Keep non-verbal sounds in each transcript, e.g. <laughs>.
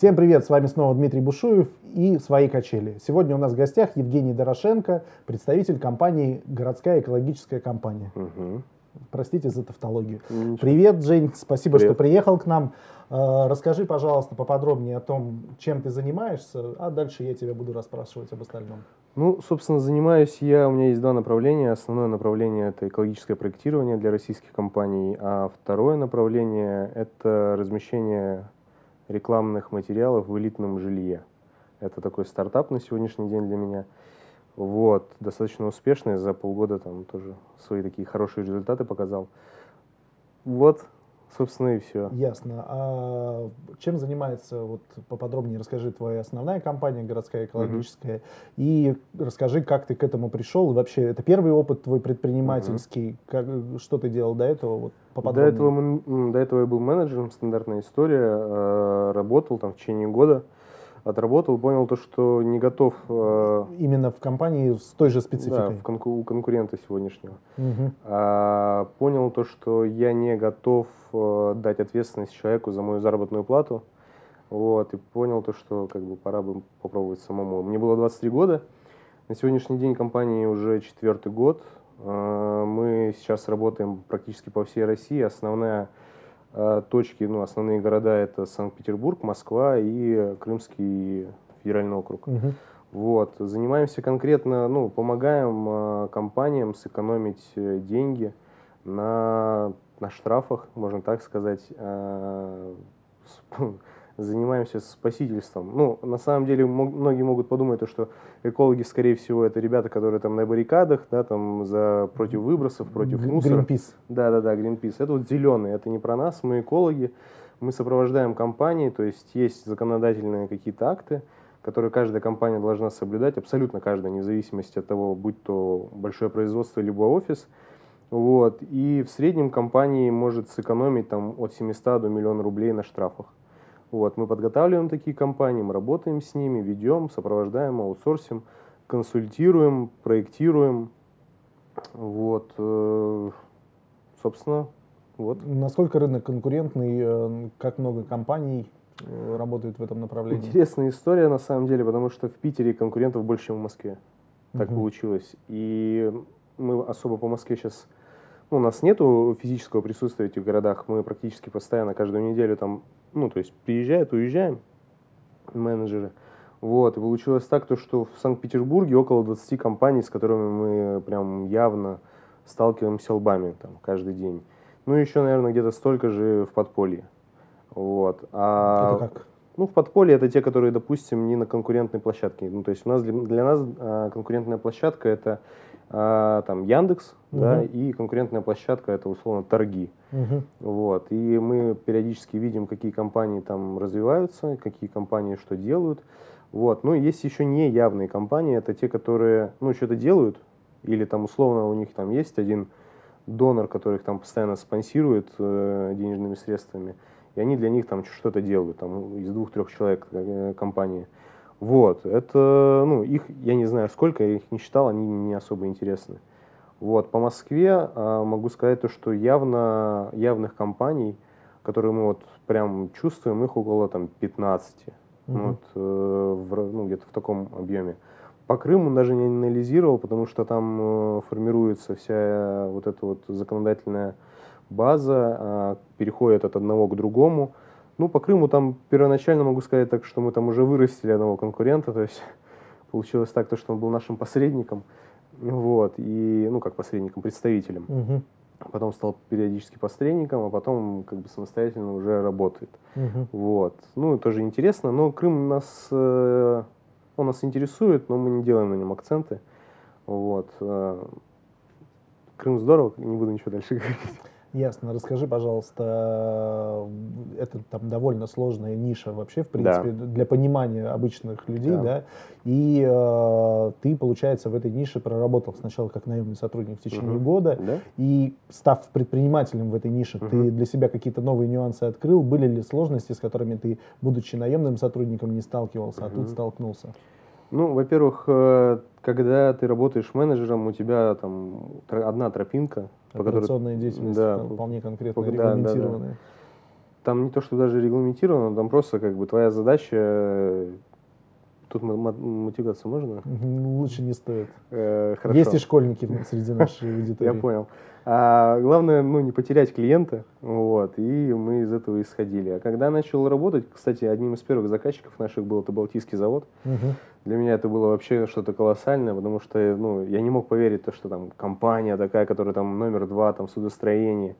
Всем привет, с вами снова Дмитрий Бушуев и «Свои качели». Сегодня у нас в гостях Евгений Дорошенко, представитель компании «Городская экологическая компания». Угу. Простите за тавтологию. Ничего. Привет, Жень, спасибо, Привет. что приехал к нам. Э, Расскажи, пожалуйста, поподробнее о том, чем ты занимаешься, а дальше я тебя буду расспрашивать об остальном. Ну, собственно, занимаюсь я, у меня есть два направления. Основное направление – это экологическое проектирование для российских компаний, а второе направление – это размещение рекламных материалов в элитном жилье. Это такой стартап на сегодняшний день для меня. Вот, достаточно успешный, за полгода там тоже свои такие хорошие результаты показал. Вот, собственно, и все. Ясно. А чем занимается, вот поподробнее расскажи, твоя основная компания городская экологическая, и расскажи, как ты к этому пришел, и вообще, это первый опыт твой предпринимательский, как, что ты делал до этого, вот До поподробнее. этого, мы- м, до этого я был менеджером, стандартная история, э, работал там в течение года, отработал, понял то, что не готов э, Именно в компании с той же да, спецификой. в конку- у конкурента сегодняшнего. Мгм. А, понял то, что я не готов э, дать ответственность человеку за мою заработную плату. Вот, и понял то, что как бы пора бы попробовать самому. Мне было 23 года. На сегодняшний день компании уже четвертый год. Э, Мы сейчас работаем практически по всей России. Основная точки, ну, основные города это Санкт-Петербург, Москва и Крымский федеральный округ. Мгм. Вот. Занимаемся конкретно, ну, помогаем э, компаниям сэкономить деньги на, на штрафах, можно так сказать. Э, с- <laughs> занимаемся спасительством. Ну, на самом деле, многие могут подумать, то, что экологи, скорее всего, это ребята, которые там на баррикадах, да, там за против выбросов, против мусора. Greenpeace. Да, да, да, Greenpeace. Это вот зеленые, это не про нас, мы экологи, мы сопровождаем компании, то есть есть законодательные какие-то акты, которые каждая компания должна соблюдать, абсолютно каждая, вне зависимости от того, будь то большое производство либо офис. Вот. И в среднем компании может сэкономить там, от 700 до миллиона рублей на штрафах. Вот. Мы подготавливаем такие компании, мы работаем с ними, ведем, сопровождаем, аутсорсим, консультируем, проектируем. Вот. э, Собственно, вот. Насколько рынок конкурентный, э, как много компаний э, работают в этом направлении? Интересная история на самом деле, потому что в Питере конкурентов больше, чем в Москве. Так Мгм. получилось. И мы особо по Москве сейчас... Ну, у нас нету физического присутствия в этих городах. Мы практически постоянно каждую неделю там... Ну, то есть приезжают, уезжаем менеджеры. Вот, и получилось так, то, что в Санкт-Петербурге около 20 компаний, с которыми мы прям явно сталкиваемся лбами там каждый день. Ну, еще, наверное, где-то столько же в подполье. Вот. А... Это как? Ну, в подполье это те, которые, допустим, не на конкурентной площадке. Ну, то есть у нас для, для нас а, конкурентная площадка это а, там Яндекс, да, Мгм. и конкурентная площадка это условно торги. Мгм. Вот. И мы периодически видим, какие компании там развиваются, какие компании что делают. Вот. Ну, есть еще неявные компании, это те, которые, ну, что-то делают, или там условно у них там есть один донор, который их там постоянно спонсирует э, денежными средствами, и они для них там что-то делают, там из двух-трех человек э, компании. Вот, это, ну, их, я не знаю сколько, я их не считал, они не особо интересны. Вот, по Москве а, могу сказать то, что явно, явных компаний, которые мы вот прям чувствуем, их около там 15. Ну, Мгм. вот, э, в ну, где-то в таком объеме. По Крыму даже не анализировал, потому что там э, формируется вся вот эта вот законодательная база, а, переходит от одного к другому. Ну, по Крыму там первоначально могу сказать так, что мы там уже вырастили одного конкурента, то есть <laughs> получилось так, то, что он был нашим посредником, вот, и, ну, как посредником, представителем. Мгм. Потом стал периодически посредником, а потом как бы самостоятельно уже работает. Мгм. Вот. Ну, тоже интересно, но Крым нас, э, он нас интересует, но мы не делаем на нем акценты. Вот. э, Крым здорово, не буду ничего дальше <laughs> говорить. Ясно. Расскажи, пожалуйста, э, это там довольно сложная ниша вообще, в принципе, для понимания обычных людей, да. Да. И э, ты, получается, в этой нише проработал сначала как наемный сотрудник в течение Мгм. года, Да? и став предпринимателем в этой нише, ты Мгм. для себя какие-то новые нюансы открыл? Были ли сложности, с которыми ты, будучи наемным сотрудником, не сталкивался, а тут столкнулся? Ну, во-первых, э, когда ты работаешь менеджером, у тебя там одна тропинка, по которой Операционная деятельность да, вполне конкретно да, да, да. регламентированная. Там не то, что даже регламентировано, там просто как бы твоя задача Тут мотивация можно? Лучше не стоит. Э, хорошо. Есть и школьники среди нашей <laughs> аудитории. Я понял. А главное, ну, не потерять клиента, вот, и мы из этого исходили. А когда начал работать, кстати, одним из первых заказчиков наших был это Балтийский завод. Угу. Для меня это было вообще что-то колоссальное, потому что, ну, я не мог поверить, то, что там компания такая, которая там номер два там э,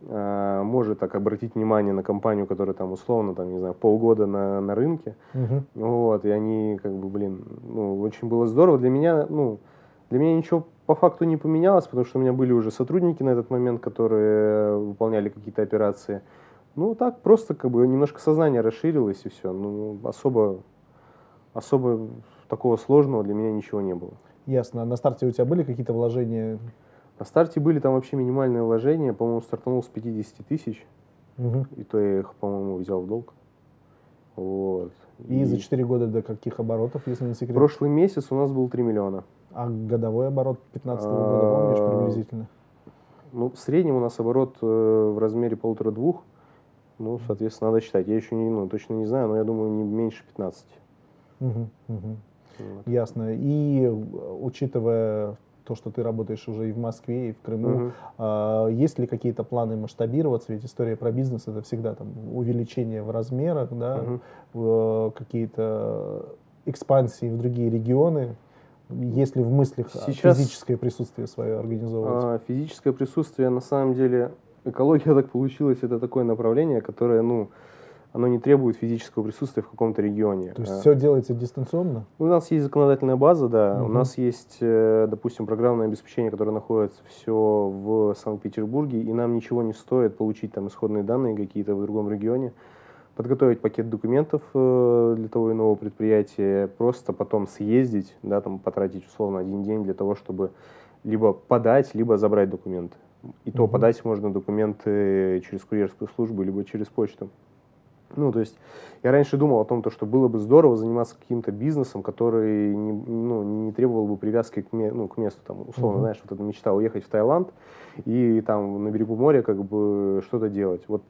может так обратить внимание на компанию, которая там условно, там, не знаю, полгода на, на рынке. Угу. Вот, и они, как бы, блин, ну, очень было здорово. Для меня, ну, для меня ничего по факту не поменялось, потому что у меня были уже сотрудники на этот момент, которые выполняли какие-то операции. Ну, так, просто как бы немножко сознание расширилось и все. Ну, особо, особо такого сложного для меня ничего не было. Ясно. А на старте у тебя были какие-то вложения на старте были там вообще минимальные вложения, по-моему, стартанул с 50 тысяч, угу. и то я их, по-моему, взял в долг. Вот. И, и за 4 года до каких оборотов, если не секрет? Прошлый месяц у нас был 3 миллиона. А годовой оборот 2015 -го года помнишь а, приблизительно? Ну, в среднем у нас оборот э, в размере полутора-двух. Ну, соответственно, надо считать. Я еще не, ну, точно не знаю, но я думаю, не меньше 15. Угу, угу. Вот. Ясно. И учитывая то, что ты работаешь уже и в Москве, и в Крыму. Угу. А, есть ли какие-то планы масштабироваться? Ведь история про бизнес это всегда там увеличение в размерах, да, угу. какие-то экспансии в другие регионы. Есть ли в мыслях Сейчас, физическое присутствие свое организовывать? А, физическое присутствие, на самом деле, экология <laughs> так получилось, это такое направление, которое, ну, оно не требует физического присутствия в каком-то регионе. То есть а, все делается дистанционно? У нас есть законодательная база, да. Угу. У нас есть, э, допустим, программное обеспечение, которое находится все в Санкт-Петербурге, и нам ничего не стоит получить там исходные данные какие-то в другом регионе, подготовить пакет документов э, для того иного предприятия, просто потом съездить, да, там потратить условно один день для того, чтобы либо подать, либо забрать документы. И то подать можно документы через курьерскую службу, либо через почту. Ну, то есть я раньше думал о том, то, что было бы здорово заниматься каким-то бизнесом, который не, ну, не требовал бы привязки к, ну, к месту. Там, условно, uh-huh. знаешь, вот эта мечта уехать в Таиланд и там на берегу моря как бы что-то делать. Вот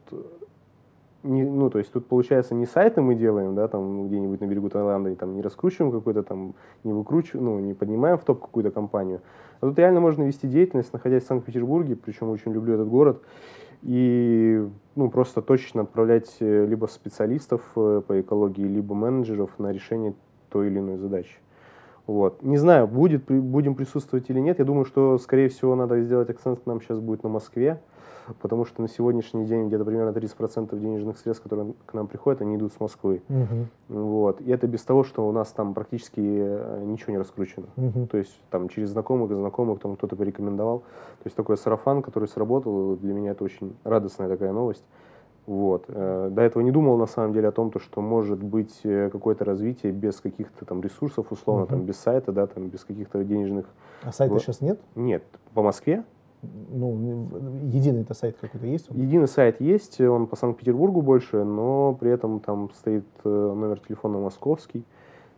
не, ну, то есть тут, получается, не сайты мы делаем, да, там где-нибудь на берегу Таиланда, и там не раскручиваем какой-то там, не выкручиваем, ну, не поднимаем в топ какую-то компанию. А тут реально можно вести деятельность, находясь в Санкт-Петербурге, причем очень люблю этот город, и ну, просто точно отправлять э, либо специалистов э, по экологии, либо менеджеров на решение той или иной задачи. Вот. Не знаю, будет, будем присутствовать или нет. Я думаю, что, скорее всего, надо сделать акцент нам сейчас будет на Москве потому что на сегодняшний день где-то примерно 30% денежных средств, которые к нам приходят, они идут с Москвы. Угу. Вот. И это без того, что у нас там практически э, ничего не раскручено. Угу. То есть там через знакомых, знакомых там кто-то порекомендовал. То есть такой сарафан, который сработал, для меня это очень радостная такая новость. Вот. Э, до этого не думал на самом деле о том, то, что может быть э, какое-то развитие без каких-то там ресурсов, условно, uh там без сайта, да, там без каких-то денежных. А сайта вот. сейчас нет? Нет. По Москве ну, единый это сайт какой-то есть? Единый сайт есть, он по Санкт-Петербургу больше, но при этом там стоит э, номер телефона московский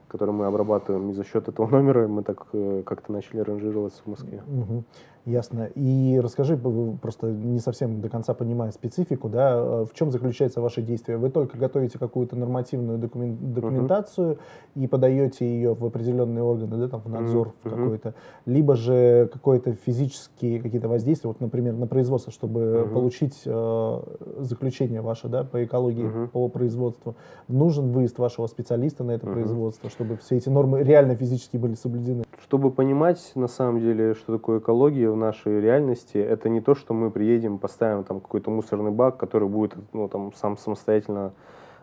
который мы обрабатываем. И за счет этого <laughs> номера мы так э, как-то начали ранжироваться в Москве. Угу. Ясно. И расскажи, просто не совсем до конца понимая специфику, да, э, в чем заключается ваше действие? Вы только готовите какую-то нормативную документ, документацию uh и подаете ее в определенные органы, да, там, в надзор uh-huh. в какой-то, либо же какое-то физические какие-то воздействия, вот, например, на производство, чтобы uh получить э, заключение ваше, да, по экологии, uh по производству, нужен выезд вашего специалиста на это uh производство, чтобы все эти нормы реально физически были соблюдены? Чтобы понимать, на самом деле, что такое экология нашей реальности, это не то, что мы приедем, поставим там какой-то мусорный бак, который будет ну, там, сам самостоятельно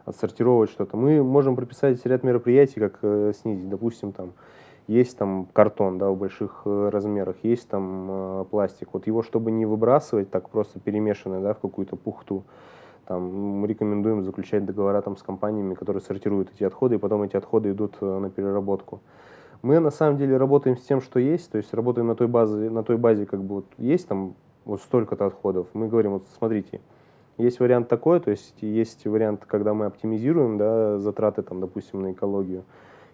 отсортировать что-то. Мы можем прописать ряд мероприятий, как э, снизить. Допустим, там есть там картон да, в больших э, размерах, есть там э, пластик. Вот его, чтобы не выбрасывать так просто перемешанное да, в какую-то пухту, там, мы рекомендуем заключать договора там, с компаниями, которые сортируют эти отходы, и потом эти отходы идут э, на переработку. Мы на самом деле работаем с тем, что есть, то есть работаем на той базе, на той базе как бы вот есть там вот столько-то отходов. Мы говорим, вот смотрите, есть вариант такой, то есть есть вариант, когда мы оптимизируем да, затраты, там, допустим, на экологию.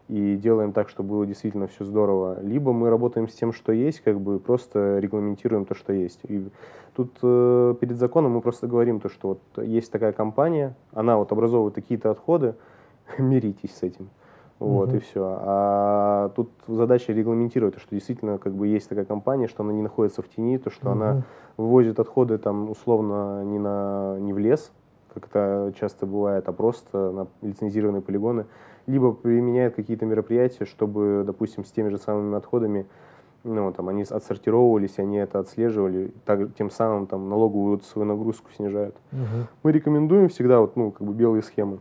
и делаем так, чтобы было действительно все здорово, либо мы работаем с тем, что есть, как бы просто регламентируем то, что есть. И тут э, перед законом мы просто говорим то, что вот есть такая компания, она вот образовывает какие-то отходы, <laughs> миритесь с этим. Вот, угу. и все. А тут задача регламентировать, что действительно как бы есть такая компания, что она не находится в тени, то, что угу. она вывозит отходы там условно не, на, не в лес, как это часто бывает, а просто на лицензированные полигоны, либо применяет какие-то мероприятия, чтобы, допустим, с теми же самыми отходами ну, там, они отсортировывались, они это отслеживали, так, тем самым там, налоговую свою нагрузку снижают. Угу. Мы рекомендуем всегда вот, ну, как бы белые схемы,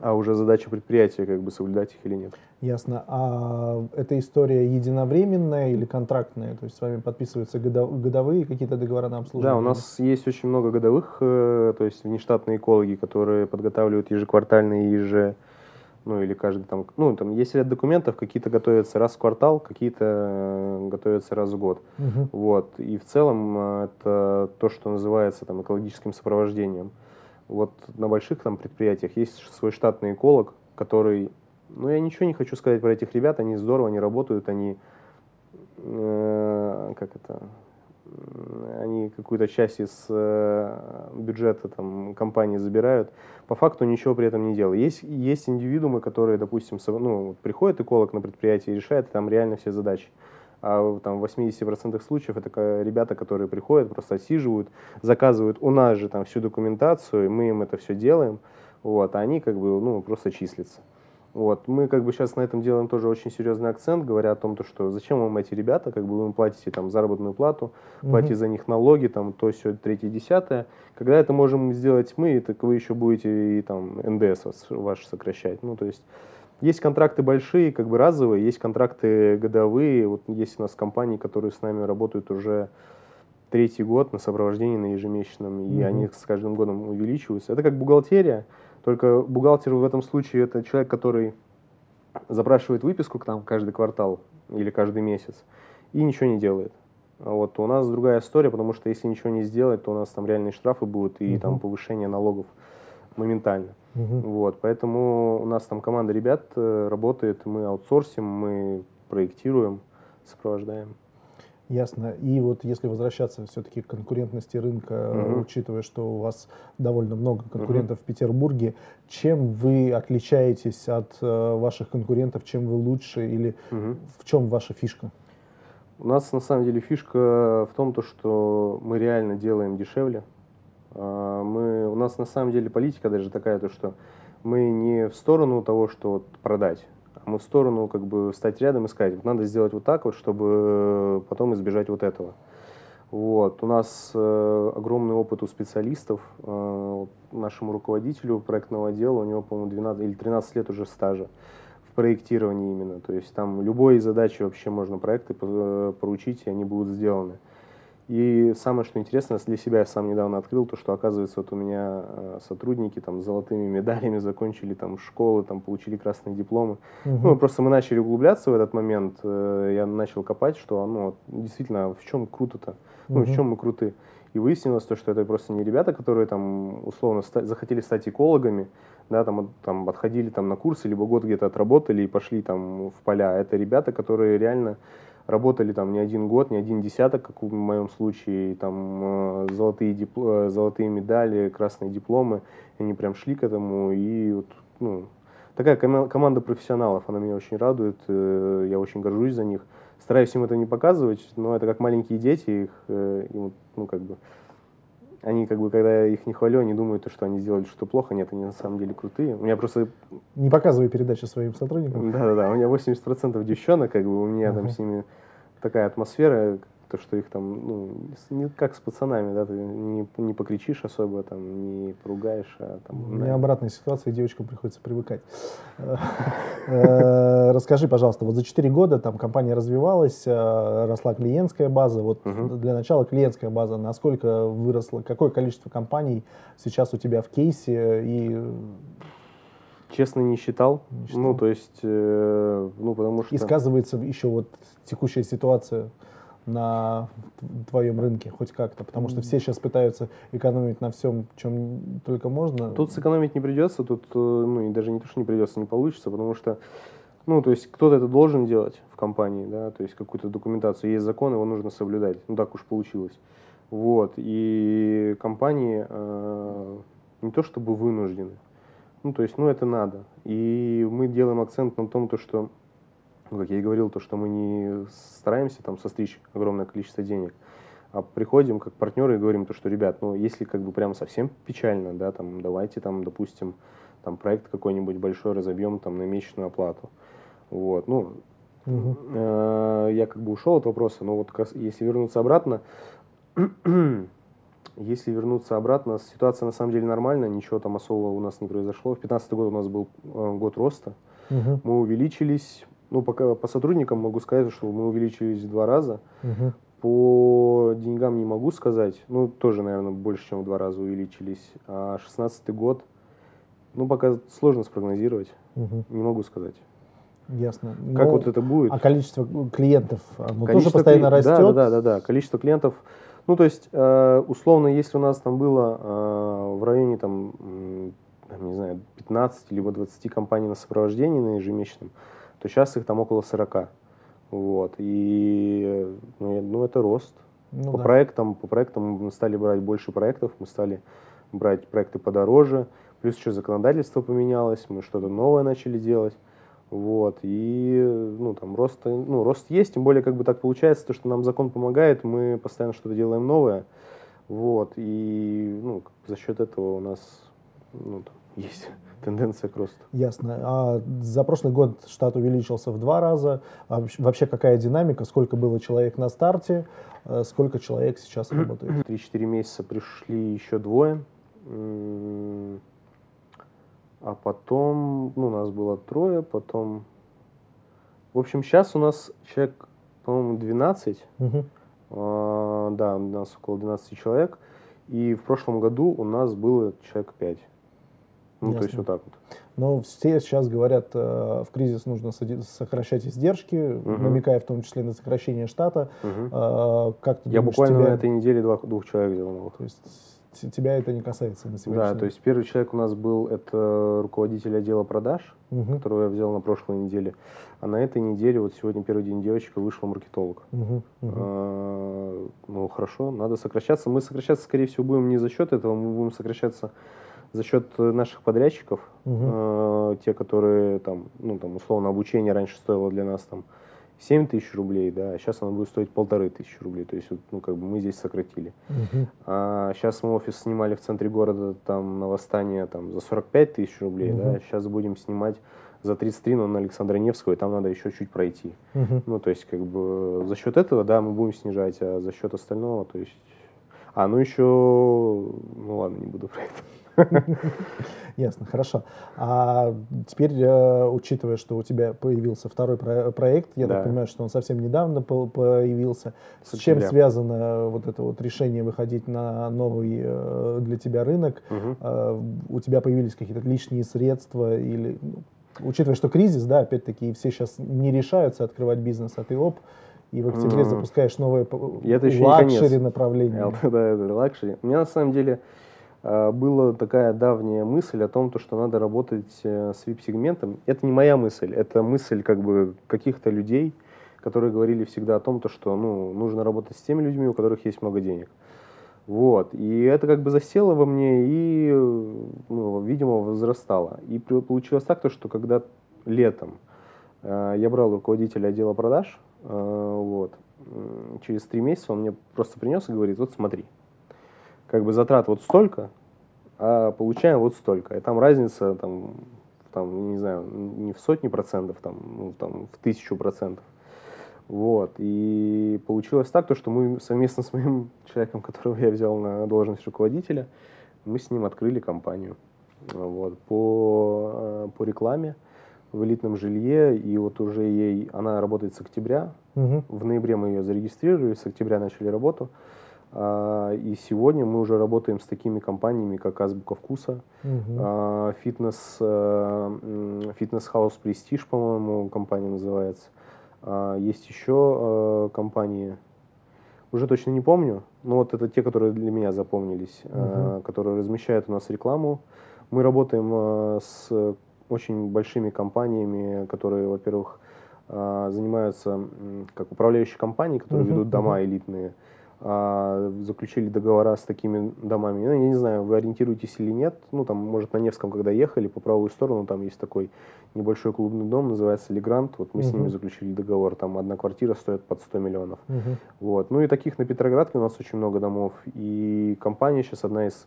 а уже задача предприятия как бы соблюдать их или нет. Ясно. А эта история единовременная или контрактная? То есть с вами подписываются годовые какие-то договора на обслуживание? Да, у нас есть очень много годовых, э, то есть внештатные экологи, которые подготавливают ежеквартальные, еже ну или каждый там, ну там есть ряд документов, какие-то готовятся раз в квартал, какие-то э, готовятся раз в год, угу. вот. И в целом э, это то, что называется там экологическим сопровождением. Вот на больших там предприятиях есть свой штатный эколог, который, ну я ничего не хочу сказать про этих ребят, они здорово, они работают, они э, как это они какую-то часть из э, бюджета там, компании забирают, по факту ничего при этом не делают. Есть, есть индивидуумы, которые, допустим, ну, приходит эколог на предприятие и решает там реально все задачи. А там, в 80% случаев это ребята, которые приходят, просто отсиживают, заказывают у нас же там всю документацию, и мы им это все делаем, вот, а они как бы ну, просто числятся. Вот. Мы как бы сейчас на этом делаем тоже очень серьезный акцент, говоря о том, то, что зачем вам эти ребята, как бы вы им платите там заработную плату, угу. платите за них налоги, там то, все, третье, десятое. Когда это можем сделать мы, так вы еще будете и там НДС ваш сокращать. Ну, то есть есть контракты большие, как бы разовые, есть контракты годовые. Вот есть у нас компании, которые с нами работают уже третий год на сопровождении на ежемесячном, и угу. они с каждым годом увеличиваются. Это как бухгалтерия, только бухгалтер в этом случае это человек, который запрашивает выписку там каждый квартал или каждый месяц и ничего не делает. Вот у нас другая история, потому что если ничего не сделать, то у нас там реальные штрафы будут и угу. там повышение налогов моментально. Угу. Вот, поэтому у нас там команда ребят э, работает, мы аутсорсим, мы проектируем, сопровождаем. Ясно. И вот если возвращаться все-таки к конкурентности рынка, угу. учитывая, что у вас довольно много конкурентов угу. в Петербурге, чем вы отличаетесь от э, ваших конкурентов, чем вы лучше или угу. в чем ваша фишка? У нас на самом деле фишка в том, то, что мы реально делаем дешевле. А, мы, у нас на самом деле политика даже такая, то, что мы не в сторону того, что вот продать, мы в сторону как бы стать рядом и сказать, вот надо сделать вот так вот, чтобы потом избежать вот этого. Вот. У нас э, огромный опыт у специалистов. Э, нашему руководителю проектного отдела, у него, по-моему, 12 или 13 лет уже стажа в проектировании именно. То есть там любой задачи вообще можно проекты э, поручить, и они будут сделаны. И самое, что интересно, для себя я сам недавно открыл, то, что, оказывается, вот у меня э, сотрудники там с золотыми медалями закончили там школы, там получили красные дипломы. Угу. Ну, просто мы начали углубляться в этот момент, э, я начал копать, что, ну, действительно, в чем круто-то, ну, угу. в чем мы круты. И выяснилось то, что это просто не ребята, которые там условно ста- захотели стать экологами, да, там, там отходили там на курсы, либо год где-то отработали и пошли там в поля. Это ребята, которые реально работали там не один год, не один десяток, как в моем случае, там э, золотые, дипло, э, золотые медали, красные дипломы, они прям шли к этому, и вот, ну, такая команда профессионалов, она меня очень радует, э, я очень горжусь за них. Стараюсь им это не показывать, но это как маленькие дети, их, ну, как бы, они как бы, когда я их не хвалю, они думают, что они сделали что-то плохо. Нет, они на самом деле крутые. У меня просто... Не показывай передачи своим сотрудникам. Да-да-да, у меня 80% девчонок, как бы у меня uh-huh. там с ними такая атмосфера, то, что их там, ну, не как с пацанами, да, ты не, не покричишь особо, там, не поругаешь, а там... У меня да. обратная ситуация, девочкам приходится привыкать. Э, расскажи, пожалуйста, вот за 4 года там компания развивалась, э, росла клиентская база, вот для начала клиентская база, насколько выросла, какое количество компаний сейчас у тебя в кейсе и Честно, не считал. не считал. Ну, то есть, э, ну, потому что... И сказывается еще вот текущая ситуация на твоем рынке хоть как-то, потому что все сейчас пытаются экономить на всем, чем только можно. Тут сэкономить не придется, тут, э, ну, и даже не то, что не придется, не получится, потому что Ну, то есть кто-то это должен делать в компании, да, то есть какую-то документацию. Есть закон, его нужно соблюдать. Ну, так уж получилось. Вот. И компании э, не то чтобы вынуждены, ну, то есть, ну, это надо. И мы делаем акцент на том, то, что, ну, как я и говорил, то, что мы не стараемся там состричь огромное количество денег, а приходим как партнеры и говорим то, что, ребят, ну, если как бы прям совсем печально, да, там, давайте там, допустим, там проект какой-нибудь большой разобьем там на месячную оплату. Вот, ну, угу. э, я как бы ушел от вопроса, но вот если вернуться обратно, <clears throat> если вернуться обратно, ситуация на самом деле нормальная, ничего там особого у нас не произошло. В 2015 год у нас был э, год роста, угу. мы увеличились, ну, пока по сотрудникам могу сказать, что мы увеличились в два раза. Угу. По деньгам не могу сказать, ну, тоже, наверное, больше, чем в два раза увеличились. А 16 год, ну, пока сложно спрогнозировать, угу. не могу сказать. Ясно. Как Но, вот это будет? А количество клиентов, оно количество тоже постоянно кли... растет? Да, да, да, да. Количество клиентов, ну, то есть, э, условно, если у нас там было э, в районе, там, не знаю, 15 либо 20 компаний на сопровождении на ежемесячном, то сейчас их там около 40. Вот. И, ну, ну это рост. Ну, по да. проектам, по проектам мы стали брать больше проектов, мы стали брать проекты подороже, плюс еще законодательство поменялось, мы что-то новое начали делать. Вот, и, ну, там, рост, ну, рост есть, тем более, как бы так получается, то, что нам закон помогает, мы постоянно что-то делаем новое, вот, и, ну, за счет этого у нас, ну, там, есть тенденция к росту. Ясно. А за прошлый год штат увеличился в два раза. А вообще какая динамика? Сколько было человек на старте? А сколько человек сейчас работает? Три-четыре месяца пришли еще двое. А потом, ну, у нас было трое, потом... В общем, сейчас у нас человек, по-моему, 12. Угу. А, да, у нас около 12 человек. И в прошлом году у нас было человек 5. Ну, Ясно. то есть вот так вот. Но все сейчас говорят, э, в кризис нужно сокращать издержки, угу. намекая в том числе на сокращение штата. Угу. Как ты Я думаешь, буквально тебя... на этой неделе двух, двух человек сделал новых. То есть тебя это не касается на сегодняшний Да, то есть первый человек у нас был, это руководитель отдела продаж, угу. которого я взял на прошлой неделе. А на этой неделе, вот сегодня первый день девочка, вышла маркетолог. Угу, угу. А, ну, хорошо, надо сокращаться. Мы сокращаться, скорее всего, будем не за счет этого, мы будем сокращаться за счет наших подрядчиков, угу. э, те, которые там, ну, там, условно, обучение раньше стоило для нас там 7 тысяч рублей, да, а сейчас оно будет стоить полторы тысячи рублей. То есть, вот, ну, как бы мы здесь сократили. Угу. А сейчас мы офис снимали в центре города, там, на восстание, там, за 45 тысяч рублей, угу. да, сейчас будем снимать за 33, но на Александра Невского, и там надо еще чуть пройти. Угу. Ну, то есть, как бы, за счет этого, да, мы будем снижать, а за счет остального, то есть... А, ну еще... Ну ладно, не буду про это. <laughs> Ясно, хорошо. А теперь, э, учитывая, что у тебя появился второй проект, я так понимаю, что он совсем недавно появился, с, чем связано вот это вот решение выходить на новый э, для тебя рынок? Э, у тебя появились какие-то лишние средства или ну, учитывая, что кризис, да, опять-таки все сейчас не решаются открывать бизнес, а ты оп, и в октябре мм. запускаешь новое luxury направление. <laughs> Да, это luxury. У меня на самом деле а, была такая давняя мысль о том, то, что надо работать э, с VIP-сегментом. Это не моя мысль, это мысль как бы каких-то людей, которые говорили всегда о том, то, что ну, нужно работать с теми людьми, у которых есть много денег. Вот. И это как бы засело во мне и, ну, видимо, возрастало. И получилось так, то, что когда летом э, я брал руководителя отдела продаж, э, вот, через три месяца он мне просто принес и говорит, вот смотри, как бы затрат вот столько, а получаем вот столько. И там разница, там, там, не знаю, не в сотни процентов, там, ну, там, в тысячу процентов. Вот. И получилось так, то, что мы совместно с моим <laughs> человеком, которого я взял на должность руководителя, мы с ним открыли компанию вот, по, э, по рекламе в элитном жилье. И вот уже ей, она работает с октября. Угу. В ноябре мы ее зарегистрировали, с октября начали работу. А, и сегодня мы уже работаем с такими компаниями, как Азбука Вкуса, угу. фитнес, э, Fitness House Prestige, по-моему, компания называется. А, есть еще э, компании, уже точно не помню, но вот это те, которые для меня запомнились, угу. которые размещают у нас рекламу. Мы работаем с очень большими компаниями, которые, во-первых, занимаются как управляющие компании, которые uh-huh, ведут дома uh-huh. элитные, заключили договора с такими домами. Ну, я не знаю, вы ориентируетесь или нет. Ну, там, может, на Невском, когда ехали, по правую сторону, там есть такой небольшой клубный дом, называется Легрант. Вот мы uh-huh. с ними заключили договор. Там одна квартира стоит под 100 миллионов. Uh-huh. Вот. Ну и таких на Петроградке у нас очень много домов. И компания сейчас одна из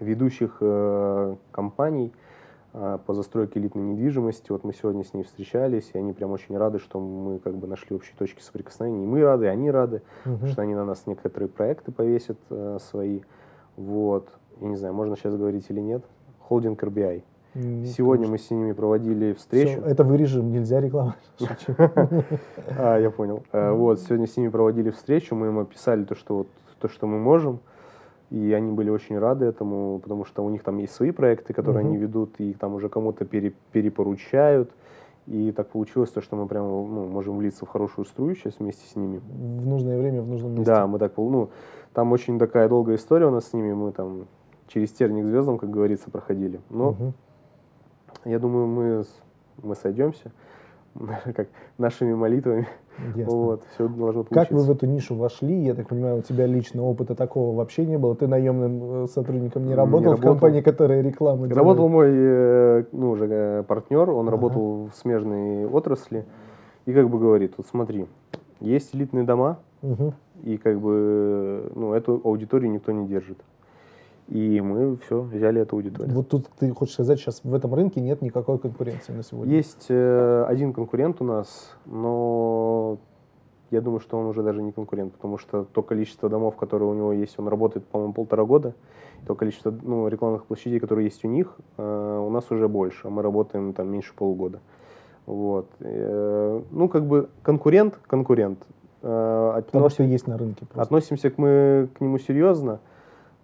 ведущих э, компаний – а, по застройке элитной недвижимости. Вот мы сегодня с ней встречались, и они прям очень рады, что мы как бы нашли общие точки соприкосновения. И мы рады, и они рады, угу. что они на нас некоторые проекты повесят э, свои. Вот. Я не знаю, можно сейчас говорить или нет. Холдинг RBI. Нет, Сегодня конечно. мы с ними проводили встречу. Все, это вырежем, нельзя рекламировать. <laughs> А, я понял. Э, вот, сегодня с ними проводили встречу, мы им описали то, что мы можем. И они были очень рады этому, потому что у них там есть свои проекты, которые угу. они ведут, и там уже кому-то пере, перепоручают. И так получилось, то, что мы прямо ну, можем влиться в хорошую струю сейчас вместе с ними. В нужное время, в нужном месте. Да, мы так, ну, там очень такая долгая история у нас с ними, мы там через терник звездам, как говорится, проходили. Но угу. я думаю, мы, мы сойдемся. <laughs> как нашими молитвами. Ясно. Вот, все должно получиться. Как вы в эту нишу вошли? Я так понимаю, у тебя лично опыта такого вообще не было. Ты наемным э, сотрудником не работал, не работал. в компании, которая рекламу Работал мой э, ну, уже э, партнер, он ага. работал в смежной отрасли. И как бы говорит, вот смотри, есть элитные дома, угу. и как бы ну, эту аудиторию никто не держит. И мы все, взяли эту аудиторию. Вот тут ты хочешь сказать, сейчас в этом рынке нет никакой конкуренции на сегодня? Есть э, один конкурент у нас, но я думаю, что он уже даже не конкурент, потому что то количество домов, которые у него есть, он работает, по-моему, полтора года, то количество ну, рекламных площадей, которые есть у них, э, у нас уже больше, а мы работаем там меньше полугода. Вот. Э, ну, как бы конкурент, конкурент. Э, относим, потому что есть на рынке. Просто. Относимся к мы к нему серьезно,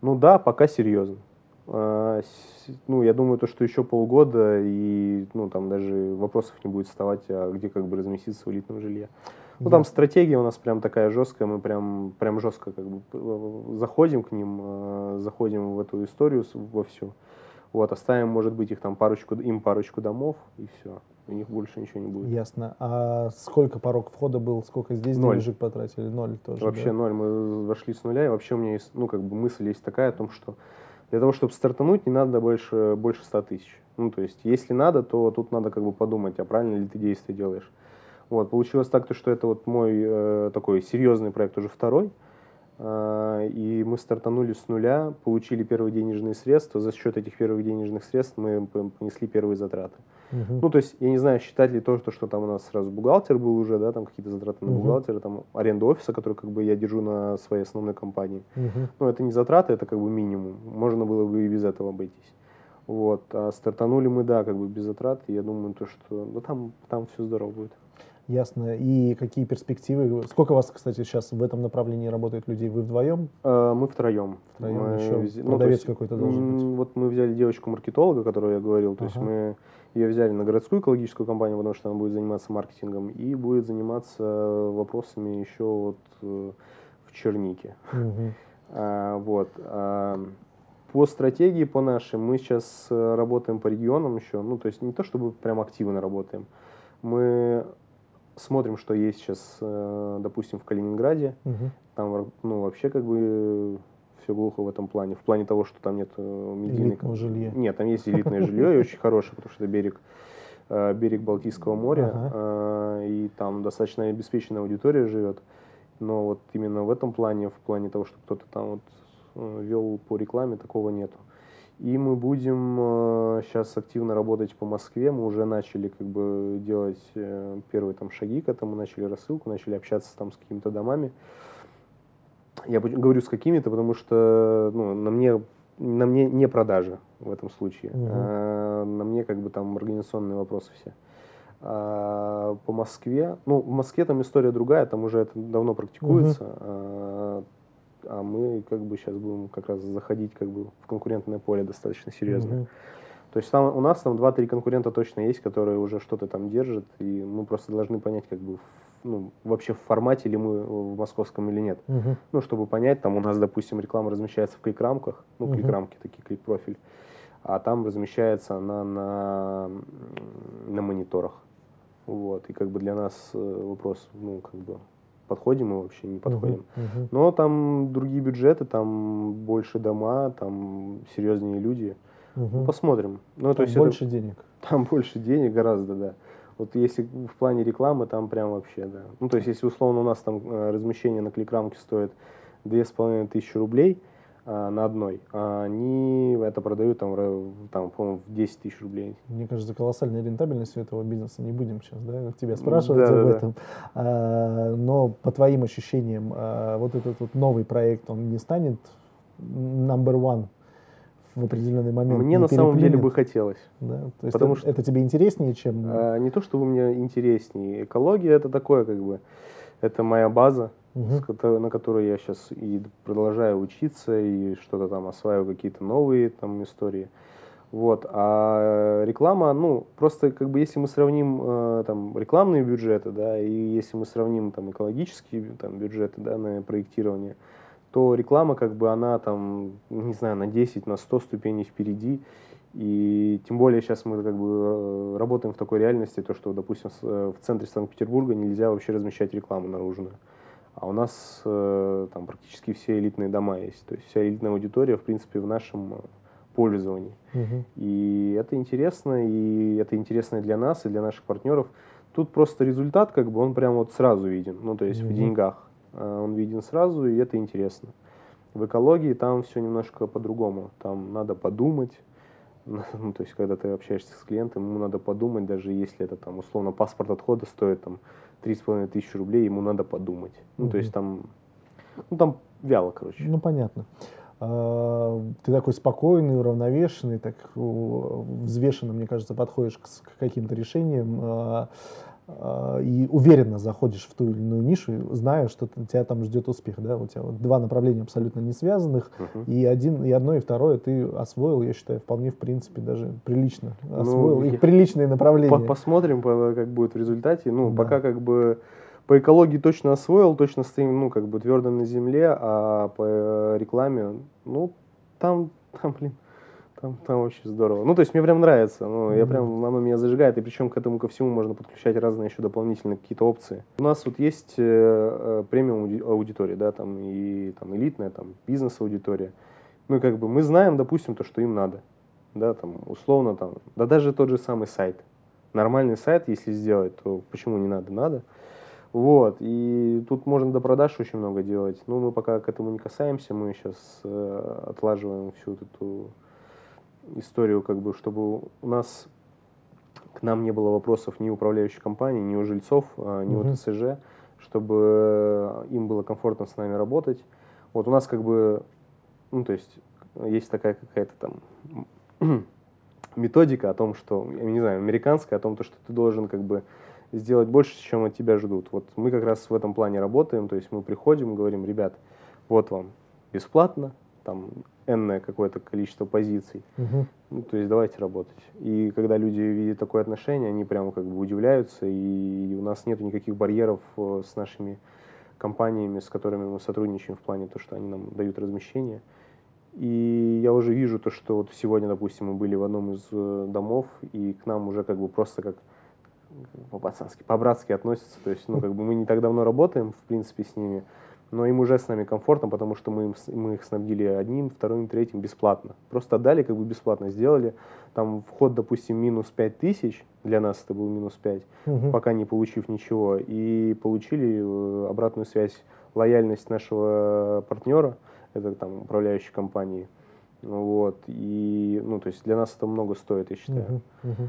ну да, пока серьезно. А, ну, я думаю, то, что еще полгода, и ну, там даже вопросов не будет вставать, а где как бы разместиться в элитном жилье. Ну, там стратегия у нас прям такая жесткая, мы прям, прям жестко как бы заходим к ним, а, заходим в эту историю во всю. Вот, оставим, может быть, их там парочку, им парочку домов, и все. У них больше ничего не будет. Ясно. А сколько порог входа был, сколько здесь ноль. денежек потратили? Ноль тоже, Вообще да? ноль. Мы вошли с нуля, и вообще у меня есть, ну, как бы мысль есть такая о том, что для того, чтобы стартануть, не надо больше, больше 100 тысяч. Ну, то есть, если надо, то тут надо как бы подумать, а правильно ли ты действия делаешь. Вот, получилось так, то, что это вот мой э, такой серьезный проект, уже второй. А, и мы стартанули с нуля, получили первые денежные средства. За счет этих первых денежных средств мы понесли первые затраты. Угу. Ну, то есть, я не знаю, считать ли то, что там у нас сразу бухгалтер был уже, да, там какие-то затраты на угу. бухгалтера, там аренда офиса, который как бы я держу на своей основной компании. Угу. Ну, это не затраты, это как бы минимум. Можно было бы и без этого обойтись. Вот. А стартанули мы, да, как бы без затрат. И я думаю, то, что ну, там, там все здорово будет. Ясно. И какие перспективы? Сколько у вас, кстати, сейчас в этом направлении работает людей? Вы вдвоем? Э, мы втроем. Втроем мы еще вз... продавец ну, какой-то должен быть. Вот мы взяли девочку-маркетолога, которую я говорил. То ага. есть мы ее взяли на городскую экологическую компанию, потому что она будет заниматься маркетингом и будет заниматься вопросами еще вот э, в Чернике. Угу. <laughs> А, вот. А, по стратегии, по нашей, мы сейчас э, работаем по регионам еще. Ну, то есть не то, чтобы прям активно работаем. Мы смотрим, что есть сейчас, э, допустим, в Калининграде. Угу. Там, ну, вообще как бы все глухо в этом плане. В плане того, что там нет э, медийного жилья. Нет, там есть элитное жилье и очень хорошее, потому что это берег э, берег Балтийского моря, и там достаточно обеспеченная аудитория живет. Но вот именно в этом плане, в плане того, что кто-то там вот вел по рекламе, такого нету. И мы будем э, сейчас активно работать по Москве. Мы уже начали как бы делать э, первые там шаги к этому, начали рассылку, начали общаться там с какими-то домами. Я говорю с какими-то, потому что ну, на мне на мне не продажа в этом случае, угу. а, на мне как бы там организационные вопросы все. А, по Москве, ну в Москве там история другая, там уже это давно практикуется. Угу. А, а мы как бы сейчас будем как раз заходить как бы в конкурентное поле достаточно серьезно. Mm-hmm. То есть там, у нас там 2-3 конкурента точно есть, которые уже что-то там держат, и мы просто должны понять, как бы, ну, вообще в формате ли мы в московском или нет. Uh-huh. Ну, чтобы понять, там у нас, допустим, реклама размещается в клик-рамках, ну, uh-huh. клик-рамки, такие клик-профиль. а там размещается она на, на мониторах. Вот. И как бы для нас э, вопрос, ну, как бы, подходим мы вообще, не подходим. Uh-huh, uh-huh. Но там другие бюджеты, там больше дома, там серьезнее люди. Uh-huh. посмотрим. Ну, там то есть больше это, денег. Там <laughs> больше денег гораздо, да. Вот если в плане рекламы, там прям вообще, да. Ну, то есть, если условно у нас там э, размещение на кликрамке стоит две с половиной тысячи рублей, на одной. А они это продают там, там по-моему, в 10 тысяч рублей. Мне кажется, колоссальная рентабельность у этого бизнеса. Не будем сейчас да, тебя спрашивать да, об да, этом. Да. А, но по твоим ощущениям, а, вот этот вот новый проект, он не станет number one в определенный момент. Мне на самом деле бы хотелось. Да? То есть потому это, что это тебе интереснее, чем... А, не то, чтобы мне интереснее. Экология это такое, как бы, это моя база угу. на которой я сейчас и продолжаю учиться, и что-то там осваиваю, какие-то новые там истории. Вот. А реклама, ну, просто как бы если мы сравним э, там рекламные бюджеты, да, и если мы сравним там экологические там бюджеты, да, на проектирование, то реклама как бы она там, не знаю, на 10, на 100 ступеней впереди. И тем более сейчас мы как бы э, работаем в такой реальности, то что, допустим, э, в центре Санкт-Петербурга нельзя вообще размещать рекламу наружную. А у нас э, там практически все элитные дома есть. То есть вся элитная аудитория, в принципе, в нашем э, пользовании. Угу. И это интересно, и это интересно и для нас, и для наших партнеров. Тут просто результат, как бы, он прям вот сразу виден, ну, то есть угу. в деньгах. Э, он виден сразу, и это интересно. В экологии там все немножко по-другому. Там надо подумать, <laughs> ну, то есть, когда ты общаешься с клиентом, ему надо подумать, даже если это там условно паспорт отхода стоит там три с половиной тысячи рублей, ему надо подумать. Ну, то есть там, ну, там вяло, короче. Ну, понятно. А, ты такой спокойный, уравновешенный, так взвешенно, мне кажется, подходишь к каким-то решениям. А, и уверенно заходишь в ту или иную нишу, зная, что тебя там ждет успех. Да? У тебя вот два направления абсолютно не связанных, uh-huh. и, один, и одно, и второе ты освоил, я считаю, вполне, в принципе, даже прилично. Ну, освоил ну, их приличные направления. По посмотрим, как будет в результате. Ну, да. пока как бы по экологии точно освоил, точно стоим, ну, как бы твердо на земле, а по рекламе, ну, там, <laughs> там, блин, там, там вообще здорово. Ну, то есть мне прям нравится. Ну, я прям, оно меня зажигает. И причем к этому ко всему можно подключать разные еще дополнительные какие-то опции. У нас вот есть э, э премиум аудитория, да, там и там элитная, там бизнес-аудитория. Ну, и как бы мы знаем, допустим, то, что им надо. Да, там, условно, там, да даже тот же самый сайт. Нормальный сайт, если сделать, то почему не надо? Надо. Вот, и тут можно до продаж очень много делать. Но мы пока к этому не касаемся, мы сейчас э, отлаживаем всю эту историю, как бы, чтобы у нас к нам не было вопросов ни управляющей компании, ни у жильцов, а, ни угу. у ТСЖ, чтобы им было комфортно с нами работать. Вот у нас как бы, ну то есть есть такая какая-то там <clears throat> методика о том, что, я не знаю, американская, о том, что ты должен как бы сделать больше, чем от тебя ждут. Вот мы как раз в этом плане работаем, то есть мы приходим говорим, ребят, вот вам бесплатно, там энное какое-то количество позиций. Угу. Ну, то есть давайте работать. И когда люди видят такое отношение, они прямо как бы удивляются, и у нас нет никаких барьеров э, с нашими компаниями, с которыми мы сотрудничаем в плане то, что они нам дают размещение. И я уже вижу то, что вот сегодня, допустим, мы были в одном из э, домов, и к нам уже как бы просто как по-пацански, по-братски относятся. То есть, ну, как бы мы не так давно работаем, в принципе, с ними, но им уже с нами комфортно, потому что мы, им, мы их снабдили одним, вторым, третьим бесплатно. Просто отдали, как бы бесплатно сделали. Там вход, допустим, минус 5 тысяч, для нас это был минус 5, угу. пока не получив ничего, и получили э, обратную связь, лояльность нашего партнера, это там управляющей компании. Вот, и, ну, то есть для нас это много стоит, я считаю. Угу, угу.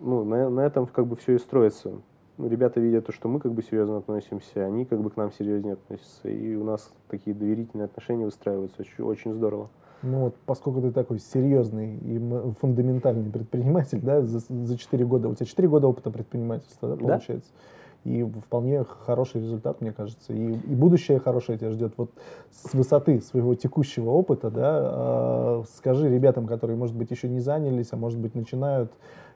Ну, на, на этом как бы все и строится. Ребята видят то, что мы как бы серьезно относимся, они как бы к нам серьезнее относятся. И у нас такие доверительные отношения выстраиваются очень, очень здорово. Ну вот, поскольку ты такой серьезный и фундаментальный предприниматель, да, за, за 4 года, у тебя 4 года опыта предпринимательства, да, получается? Да? И вполне хороший результат, мне кажется. И, и будущее хорошее тебя ждет. Вот с высоты своего текущего опыта, да, э, скажи ребятам, которые, может быть, еще не занялись, а может быть, начинают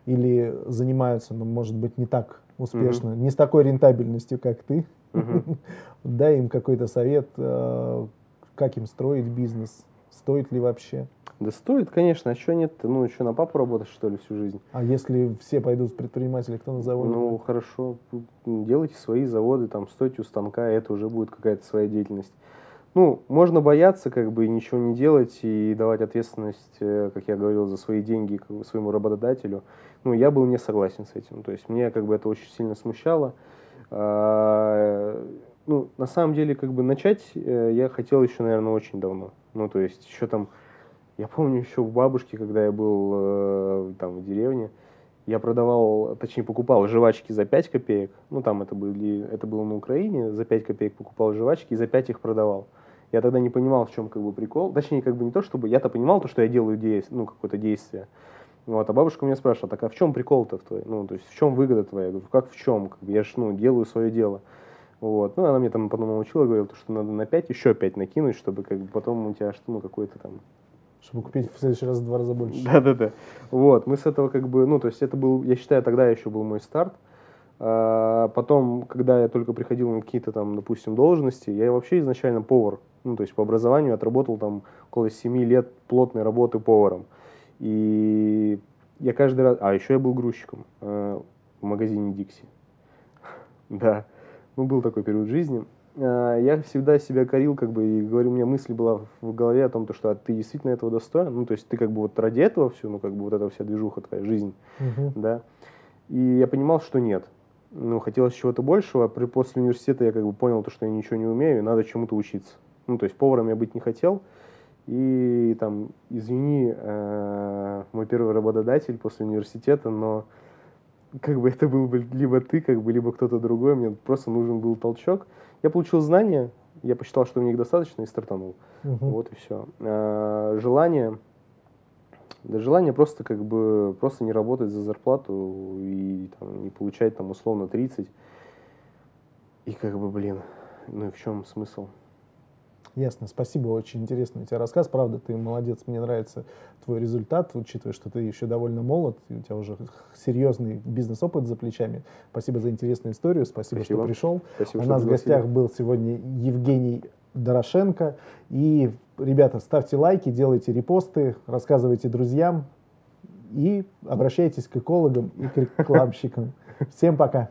или занимаются, но, может быть, не так успешно, mm-hmm. не с такой рентабельностью, как ты. Mm-hmm. <laughs> Дай им какой-то совет, э, как им строить бизнес, стоит ли вообще. Да стоит, конечно, а что нет? Ну, что, на папу работать, что ли, всю жизнь? А если все пойдут в предприниматели, кто на заводе? Ну, хорошо, делайте свои заводы, там, стойте у станка, это уже будет какая-то своя деятельность. Ну, можно бояться, как бы, ничего не делать и давать ответственность, э, как я говорил, за свои деньги своему работодателю. Ну, я был не согласен с этим. То есть, мне, как бы, это очень сильно смущало. А, ну, на самом деле, как бы, начать э, я хотел еще, наверное, очень давно. Ну, то есть, еще там я помню еще у бабушки, когда я был э, там в деревне, я продавал, точнее покупал жвачки за 5 копеек. Ну, там это, были, это было на Украине, за 5 копеек покупал жвачки и за 5 их продавал. Я тогда не понимал, в чем как бы прикол. Точнее, как бы не то, чтобы я-то понимал то, что я делаю действие, ну, какое-то действие. Вот, а бабушка меня спрашивала, так а в чем прикол-то в твой? Ну, то есть в чем выгода твоя? Я говорю, как в чем? Как бы, я же, ну, делаю свое дело. Вот. Ну, она мне там потом научила, говорила, что надо на 5 еще 5 накинуть, чтобы как бы потом у тебя что, ну, какой-то там чтобы купить в следующий раз в два раза больше. Да-да-да. Вот, мы с этого как бы, ну, то есть это был, я считаю, тогда еще был мой старт. А потом, когда я только приходил на какие-то там, допустим, должности, я вообще изначально повар. Ну, то есть по образованию отработал там около 7 лет плотной работы поваром. И я каждый раз... А, еще я был грузчиком э, в магазине Дикси. <laughs> да. Ну, был такой период жизни. А, я всегда себя корил, как бы, и говорю, у меня мысль была в голове о том, то, что а ты действительно этого достоин, ну, то есть ты как бы вот ради этого все, ну, как бы вот эта вся движуха, твоя жизнь, да, и я понимал, что нет, ну, хотелось чего-то большего, при, после университета я как бы понял, то, что я ничего не умею, и надо чему-то учиться, ну, то есть поваром я быть не хотел, и там, извини, э, мой первый работодатель после университета, но как бы это был бы либо ты, как бы, либо кто-то другой, мне просто нужен был толчок. Я получил знания, я посчитал, что мне их достаточно, и стартанул. Угу. Вот и все. А, желание, да желание просто как бы, просто не работать за зарплату и там, не получать там условно 30. И как бы, блин, ну и в чем смысл? Ясно, спасибо, очень интересный у тебя рассказ. Правда, ты молодец, мне нравится твой результат, учитывая, что ты еще довольно молод, у тебя уже серьезный бизнес-опыт за плечами. Спасибо за интересную историю, спасибо, спасибо. что пришел. Спасибо, у нас в гостях был сегодня Евгений Дорошенко. И, ребята, ставьте лайки, делайте репосты, рассказывайте друзьям и обращайтесь к экологам и к рекламщикам. Всем пока!